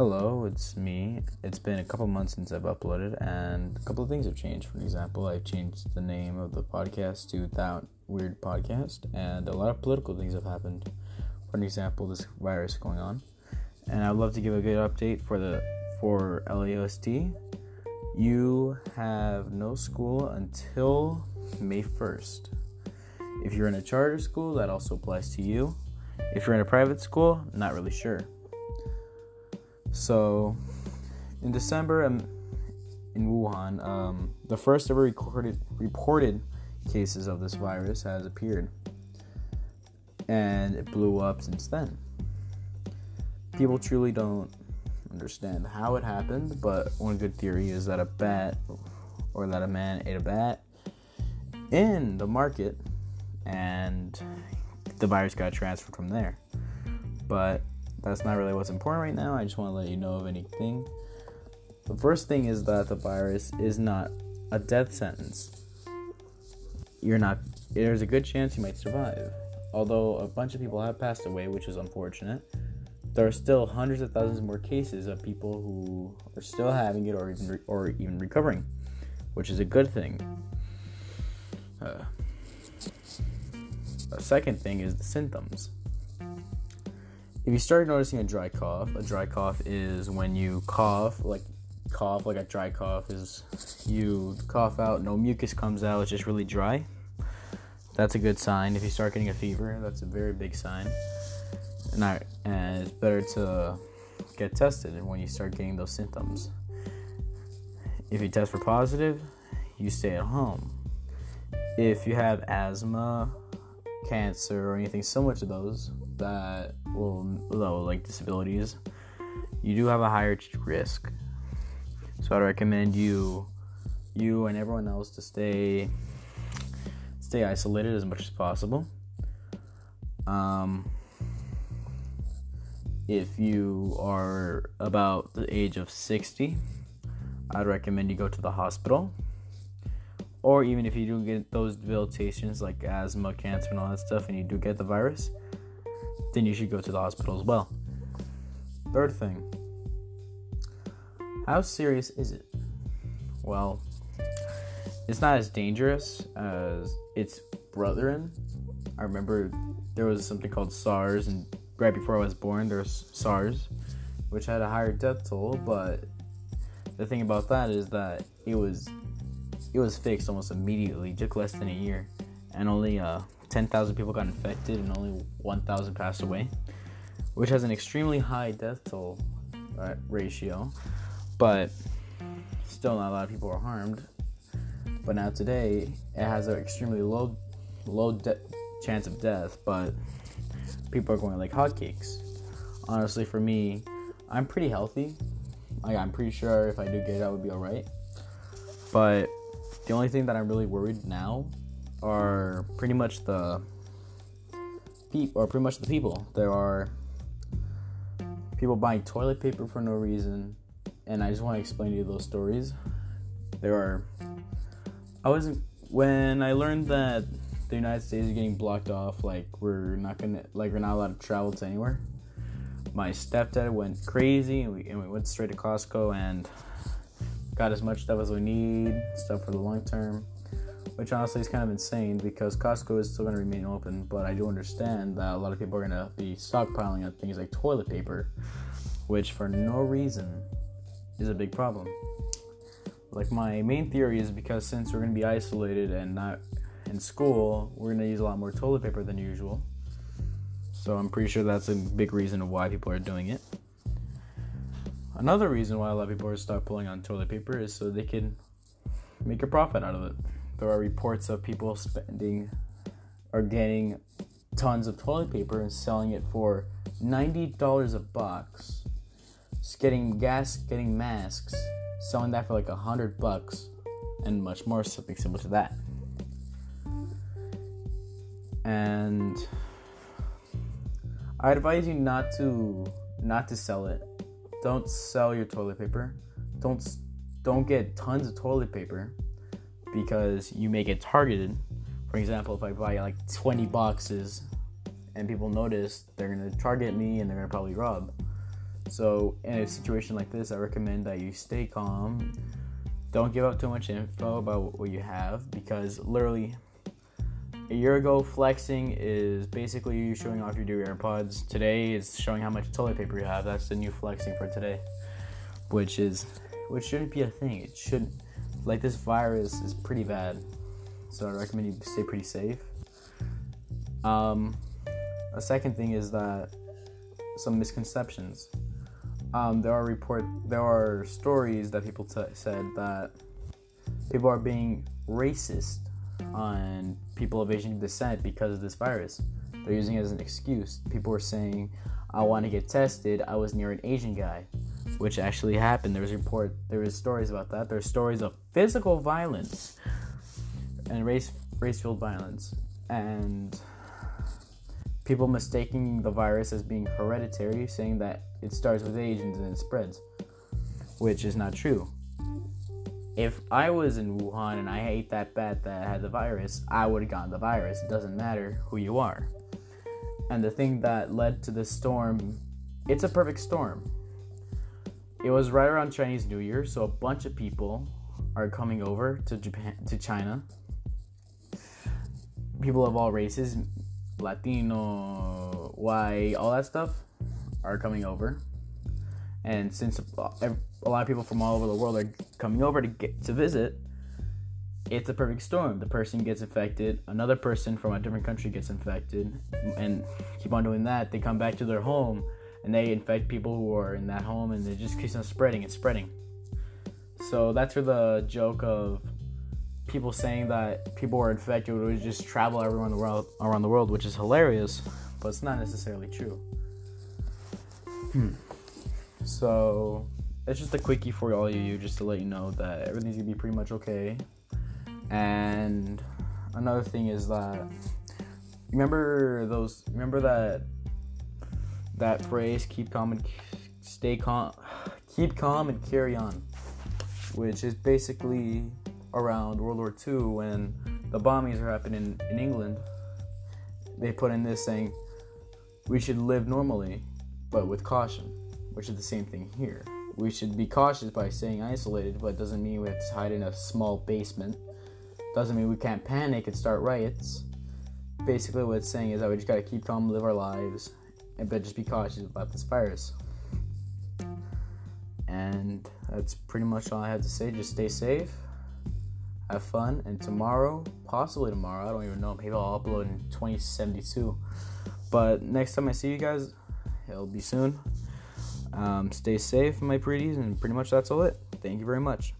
Hello, it's me. It's been a couple months since I've uploaded, and a couple of things have changed. For example, I've changed the name of the podcast to That Weird Podcast, and a lot of political things have happened. For example, this virus going on, and I'd love to give a good update for the for LAUSD. You have no school until May first. If you're in a charter school, that also applies to you. If you're in a private school, not really sure. So, in December, um, in Wuhan, um, the first ever recorded reported cases of this virus has appeared, and it blew up since then. People truly don't understand how it happened, but one good theory is that a bat or that a man ate a bat in the market, and the virus got transferred from there. But that's not really what's important right now. I just want to let you know of anything. The first thing is that the virus is not a death sentence. You're not, there's a good chance you might survive. Although a bunch of people have passed away, which is unfortunate, there are still hundreds of thousands more cases of people who are still having it or even, re- or even recovering, which is a good thing. Uh, a second thing is the symptoms if you start noticing a dry cough, a dry cough is when you cough, like cough, like a dry cough is you cough out, no mucus comes out, it's just really dry. That's a good sign. If you start getting a fever, that's a very big sign. And, I, and it's better to get tested when you start getting those symptoms. If you test for positive, you stay at home. If you have asthma, cancer, or anything similar to those, that will low like disabilities, you do have a higher risk. So I'd recommend you you and everyone else to stay stay isolated as much as possible. Um, if you are about the age of 60, I'd recommend you go to the hospital. Or even if you do get those debilitations like asthma, cancer, and all that stuff, and you do get the virus, then you should go to the hospital as well. Third thing, how serious is it? Well, it's not as dangerous as its brethren. I remember there was something called SARS, and right before I was born, there was SARS, which had a higher death toll. But the thing about that is that it was it was fixed almost immediately, just less than a year, and only uh, 10,000 people got infected and only 1,000 passed away, which has an extremely high death toll uh, ratio, but still not a lot of people are harmed. But now today, it has an extremely low, low de- chance of death, but people are going like hotcakes. Honestly, for me, I'm pretty healthy. Like, I'm pretty sure if I do get it, I would be alright. But the only thing that I'm really worried now are pretty much the people, or pretty much the people. There are people buying toilet paper for no reason, and I just want to explain to you those stories. There are. I wasn't when I learned that the United States is getting blocked off, like we're not gonna, like we're not allowed to travel to anywhere. My stepdad went crazy, and we and we went straight to Costco and got as much stuff as we need, stuff for the long term which honestly is kind of insane because Costco is still going to remain open. But I do understand that a lot of people are going to be stockpiling on things like toilet paper, which for no reason is a big problem. Like my main theory is because since we're going to be isolated and not in school, we're going to use a lot more toilet paper than usual. So I'm pretty sure that's a big reason why people are doing it. Another reason why a lot of people are stockpiling on toilet paper is so they can make a profit out of it there are reports of people spending or getting tons of toilet paper and selling it for $90 a box. Just getting gas, getting masks, selling that for like a hundred bucks, and much more, something similar to that. And I advise you not to not to sell it. Don't sell your toilet paper. Don't don't get tons of toilet paper because you may get targeted. For example, if I buy like 20 boxes and people notice, they're gonna target me and they're gonna probably rob. So, in a situation like this, I recommend that you stay calm. Don't give out too much info about what you have because literally a year ago, flexing is basically you showing off your new AirPods. Today is showing how much toilet paper you have. That's the new flexing for today, which is which shouldn't be a thing. It shouldn't like this virus is pretty bad, so I recommend you stay pretty safe. Um, a second thing is that some misconceptions. Um, there are report there are stories that people t- said that people are being racist on people of Asian descent because of this virus. They're using it as an excuse. People are saying, "I want to get tested. I was near an Asian guy," which actually happened. There was report. There was stories about that. There's stories of physical violence and race race-fueled violence and people mistaking the virus as being hereditary, saying that it starts with Asians and it spreads, which is not true. If I was in Wuhan and I ate that bat that had the virus, I would have gotten the virus. It doesn't matter who you are. And the thing that led to this storm, it's a perfect storm. It was right around Chinese New Year, so a bunch of people are coming over to Japan to China. People of all races, Latino, white, all that stuff are coming over. And since a lot of people from all over the world are coming over to get to visit, it's a perfect storm. The person gets infected, another person from a different country gets infected, and keep on doing that. They come back to their home and they infect people who are in that home, and it just keeps on spreading and spreading. So that's where the joke of people saying that people were infected would just travel the world, around the world, which is hilarious, but it's not necessarily true. Hmm. So it's just a quickie for all of you, just to let you know that everything's gonna be pretty much okay. And another thing is that remember those remember that that phrase keep calm and stay calm keep calm and carry on which is basically around World War II when the bombings are happening in England, they put in this saying, we should live normally, but with caution, which is the same thing here. We should be cautious by staying isolated, but doesn't mean we have to hide in a small basement. Doesn't mean we can't panic and start riots. Basically, what it's saying is that we just gotta keep calm, live our lives, but just be cautious about this virus. And that's pretty much all I have to say. Just stay safe have fun, and tomorrow, possibly tomorrow, I don't even know, maybe I'll upload in 2072. But next time I see you guys, it'll be soon. Um, stay safe, my pretties, and pretty much that's all it. Thank you very much.